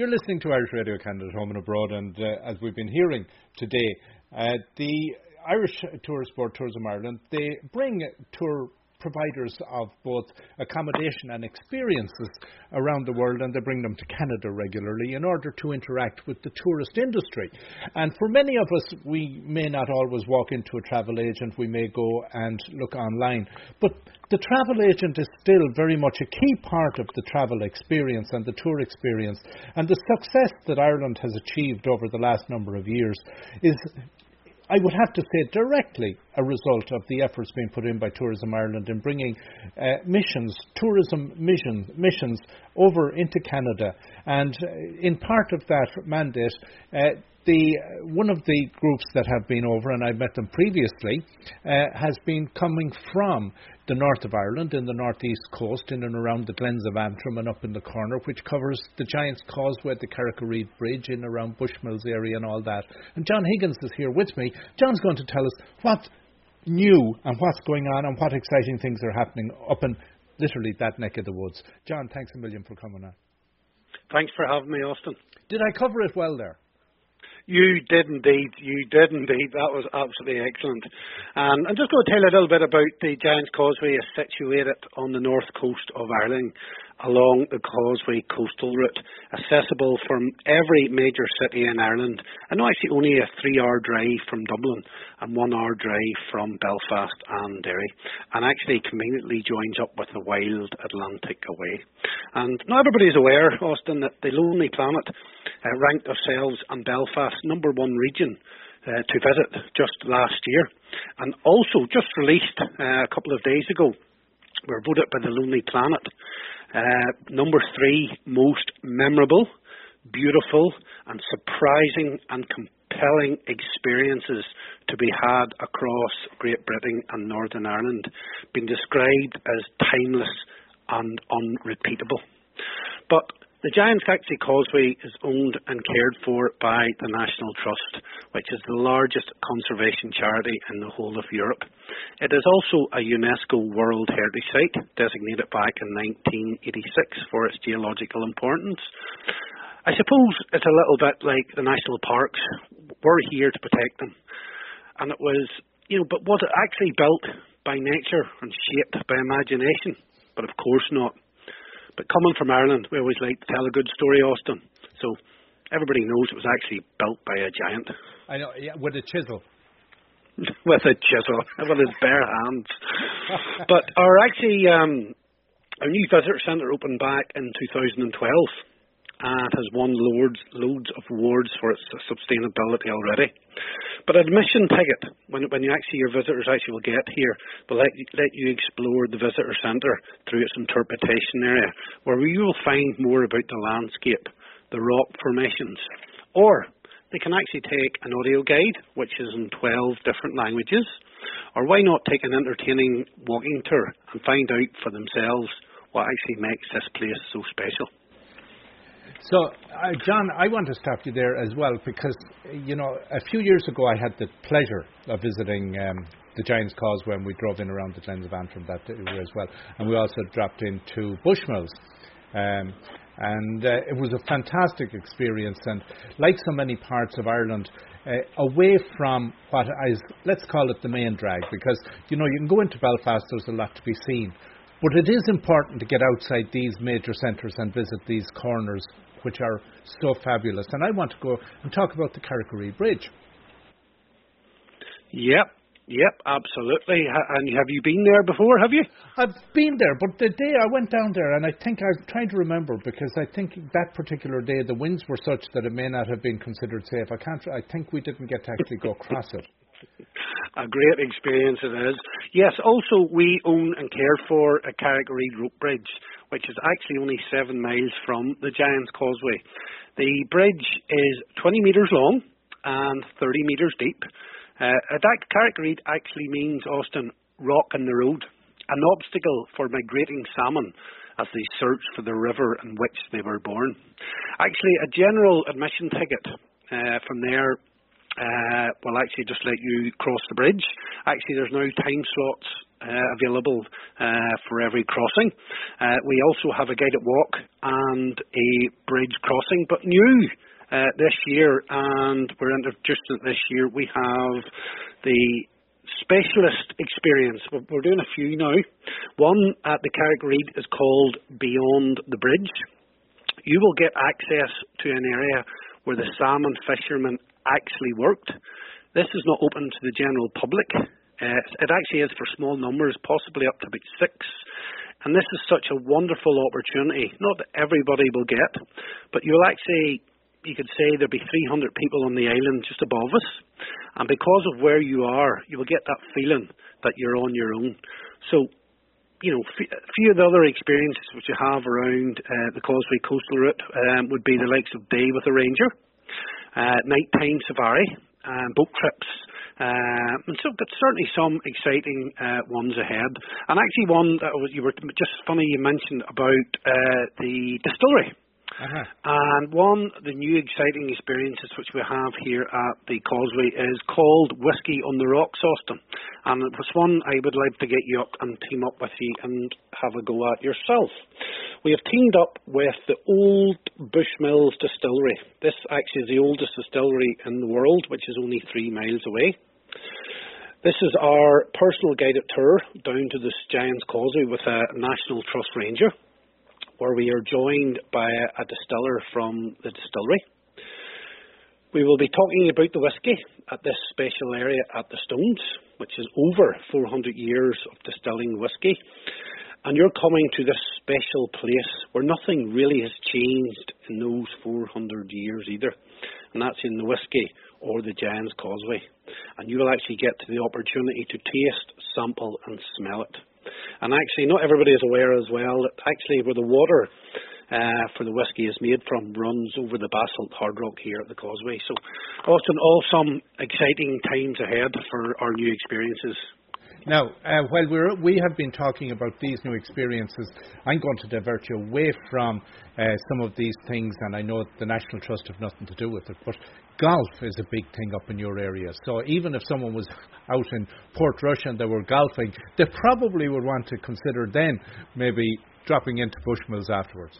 You're listening to Irish Radio Canada home and abroad, and uh, as we've been hearing today, uh, the Irish Tourist Board Tourism Ireland they bring tour providers of both accommodation and experiences around the world and they bring them to Canada regularly in order to interact with the tourist industry. And for many of us, we may not always walk into a travel agent, we may go and look online. But the travel agent is still very much a key part of the travel experience and the tour experience. And the success that Ireland has achieved over the last number of years is I would have to say directly a result of the efforts being put in by Tourism Ireland in bringing uh, missions, tourism mission, missions over into Canada. And uh, in part of that mandate, uh, the one of the groups that have been over, and I've met them previously, uh, has been coming from the north of Ireland, in the northeast coast, in and around the Glens of Antrim and up in the corner, which covers the Giant's Causeway, the Carrick-a-Reid Bridge, in around Bushmills area and all that. And John Higgins is here with me. John's going to tell us what new and what's going on and what exciting things are happening up in literally that neck of the woods. John, thanks a million for coming on. Thanks for having me, Austin. Did I cover it well there? You did indeed. You did indeed. That was absolutely excellent. And I'm just going to tell you a little bit about the Giant's Causeway is situated on the north coast of Ireland along the Causeway coastal route, accessible from every major city in Ireland, and actually only a three-hour drive from Dublin and one-hour drive from Belfast and Derry, and actually conveniently joins up with the wild Atlantic away. And now everybody's aware, Austin, that the Lonely Planet uh, ranked ourselves and Belfast number one region uh, to visit just last year, and also just released uh, a couple of days ago. We were voted by the Lonely Planet uh, number three, most memorable, beautiful, and surprising and compelling experiences to be had across Great Britain and Northern Ireland, been described as timeless and unrepeatable. But the Giant's Galaxy Causeway is owned and cared for by the National Trust, which is the largest conservation charity in the whole of Europe. It is also a UNESCO World Heritage Site, designated back in 1986 for its geological importance. I suppose it's a little bit like the national parks. We're here to protect them. And it was, you know, but was it actually built by nature and shaped by imagination? But of course not. But coming from Ireland, we always like to tell a good story, Austin. So everybody knows it was actually built by a giant. I know, yeah, with a chisel. with a chisel, with his bare hands. but our actually, um, our new visitor centre opened back in 2012 and has won loads, loads of awards for its sustainability already. But admission ticket, when, when you actually your visitors actually will get here, will let you, let you explore the visitor centre through its interpretation area, where you will find more about the landscape, the rock formations, or they can actually take an audio guide, which is in 12 different languages, or why not take an entertaining walking tour and find out for themselves what actually makes this place so special. So, uh, John, I want to stop you there as well because, you know, a few years ago I had the pleasure of visiting um, the Giant's Causeway when we drove in around the Glens of Antrim that day as well. And we also dropped into Bushmills. Um, and uh, it was a fantastic experience. And like so many parts of Ireland, uh, away from what is, let's call it the main drag, because, you know, you can go into Belfast, there's a lot to be seen. But it is important to get outside these major centres and visit these corners which are so fabulous. And I want to go and talk about the Carrick-a-Reid Bridge. Yep, Yep, absolutely. And have you been there before? Have you? I've been there, but the day I went down there, and I think I'm trying to remember because I think that particular day the winds were such that it may not have been considered safe. I can't. I think we didn't get to actually go across it. A great experience it is. Yes, also we own and care for a Carrick-a-Reid rope bridge, which is actually only seven miles from the Giant's Causeway. The bridge is 20 metres long and 30 metres deep. Uh, that Carrick-a-Reid actually means, Austin, rock in the road, an obstacle for migrating salmon as they search for the river in which they were born. Actually, a general admission ticket uh, from there uh, will actually just let you cross the bridge. Actually, there's now time slots uh, available uh, for every crossing. Uh, we also have a guided walk and a bridge crossing, but new uh, this year, and we're introducing it this year. We have the specialist experience. We're doing a few now. One at the Carrick-Reid is called Beyond the Bridge. You will get access to an area where the salmon fishermen actually worked. This is not open to the general public. Uh, it actually is for small numbers, possibly up to about six. And this is such a wonderful opportunity. Not that everybody will get, but you'll actually, you could say there'll be 300 people on the island just above us. And because of where you are, you will get that feeling that you're on your own. So, you know, a few of the other experiences which you have around uh, the Causeway Coastal Route um, would be the likes of Day with a Ranger, uh, nighttime safari, and boat trips. Uh, and so, but certainly some exciting uh, ones ahead. And actually, one that was, you were just funny you mentioned about uh, the distillery. Uh-huh. And one of the new exciting experiences which we have here at the Causeway is called Whiskey on the Rocks, Austin. And it was one I would like to get you up and team up with you and have a go at yourself. We have teamed up with the Old Bushmills Distillery. This actually is the oldest distillery in the world, which is only three miles away. This is our personal guided tour down to the Giant's Causeway with a National Trust Ranger where we are joined by a distiller from the distillery. We will be talking about the whisky at this special area at the Stones, which is over 400 years of distilling whisky. And you're coming to this special place where nothing really has changed in those 400 years either. And that's in the whisky or the Giant's Causeway. And you will actually get the opportunity to taste, sample, and smell it. And actually, not everybody is aware as well that actually where the water uh, for the whisky is made from runs over the basalt hard rock here at the Causeway. So, Austin, all some exciting times ahead for our new experiences. Now, uh, while we have been talking about these new experiences, I'm going to divert you away from uh, some of these things, and I know the National Trust have nothing to do with it, but golf is a big thing up in your area. So even if someone was out in Portrush and they were golfing, they probably would want to consider then maybe dropping into Bushmills afterwards.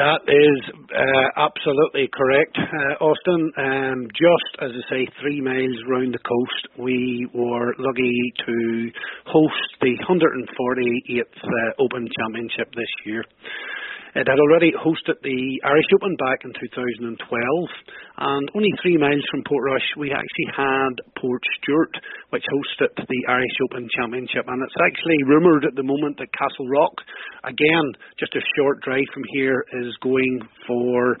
That is uh, absolutely correct, uh, Austin. Um, just as I say, three miles round the coast, we were lucky to host the 148th uh, Open Championship this year. It had already hosted the Irish Open back in 2012, and only three miles from Portrush, we actually had Portstewart, which hosted the Irish Open Championship, and it's actually rumoured at the moment that Castlerock, again, just a short drive from here, is going for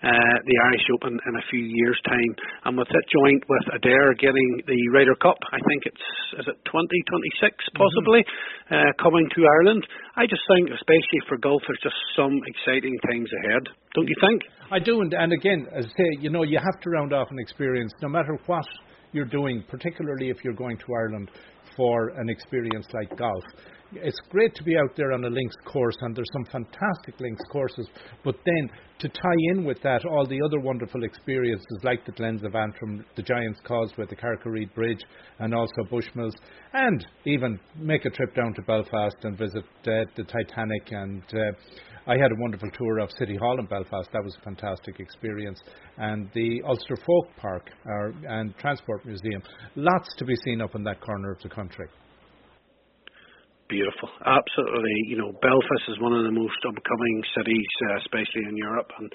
uh, the Irish Open in a few years' time. And with it joint with Adare getting the Ryder Cup, I think it's is it 2026 mm-hmm. possibly mm-hmm. uh, coming to Ireland. I just think, especially for golf, there's just some exciting times ahead. Don't you think? I do, and, and again, as I say, you know, you have to round off an experience, no matter what you're doing, particularly if you're going to Ireland for an experience like golf it's great to be out there on a links course, and there's some fantastic links courses. But then to tie in with that, all the other wonderful experiences like the Glens of Antrim, the Giants Causeway, the Carrick-Reid Bridge, and also Bushmills, and even make a trip down to Belfast and visit uh, the Titanic. And uh, I had a wonderful tour of City Hall in Belfast. That was a fantastic experience. And the Ulster Folk Park and Transport Museum. Lots to be seen up in that corner of the country beautiful. Absolutely, you know, Belfast is one of the most upcoming cities, uh, especially in Europe, and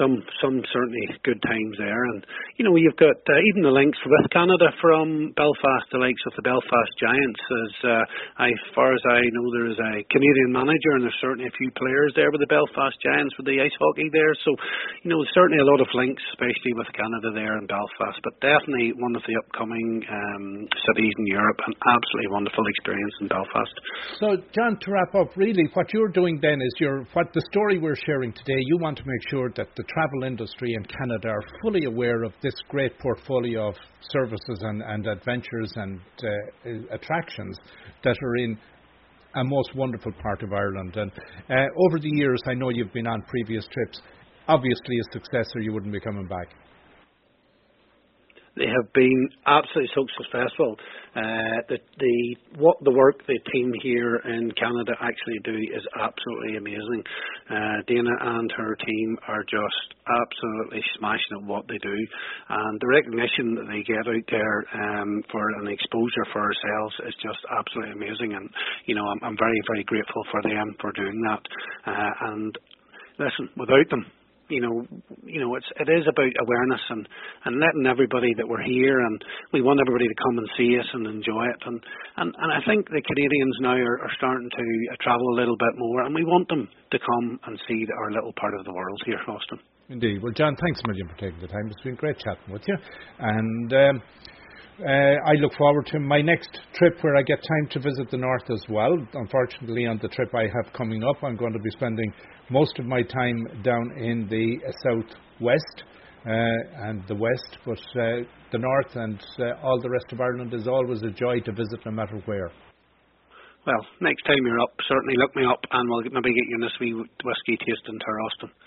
some some certainly good times there. And you know, you've got uh, even the links with Canada from Belfast, the likes of the Belfast Giants. As uh, I, as far as I know, there is a Canadian manager, and there's certainly a few players there with the Belfast Giants with the ice hockey there. So, you know, certainly a lot of links, especially with Canada there and Belfast. But definitely one of the upcoming um, cities in Europe, an absolutely wonderful experience in Belfast. So, John, to wrap up, really, what you're doing then is you're what the story we're sharing today. You want to make sure that the travel industry in Canada are fully aware of this great portfolio of services and, and adventures and uh, attractions that are in a most wonderful part of Ireland. And uh, over the years, I know you've been on previous trips. Obviously, a successor, you wouldn't be coming back. They have been absolutely so successful. Uh, the, the what the work the team here in Canada actually do is absolutely amazing. Uh, Dana and her team are just absolutely smashing at what they do, and the recognition that they get out there um, for an exposure for ourselves is just absolutely amazing. And you know, I'm, I'm very very grateful for them for doing that. Uh, and listen, without them, you know, you know, it's it is about awareness and and letting everybody that we're here and we want everybody to come and see us and enjoy it and and, and I think the Canadians now are, are starting to uh, travel a little bit more and we want them to come and see our little part of the world here, Austin. Indeed. Well, John, thanks a million for taking the time. It's been great chatting with you, and. Um, uh, I look forward to my next trip where I get time to visit the north as well. Unfortunately, on the trip I have coming up, I'm going to be spending most of my time down in the uh, southwest uh, and the west, but uh, the north and uh, all the rest of Ireland is always a joy to visit no matter where. Well, next time you're up, certainly look me up and we'll maybe get you this wee whiskey tasting to Austin.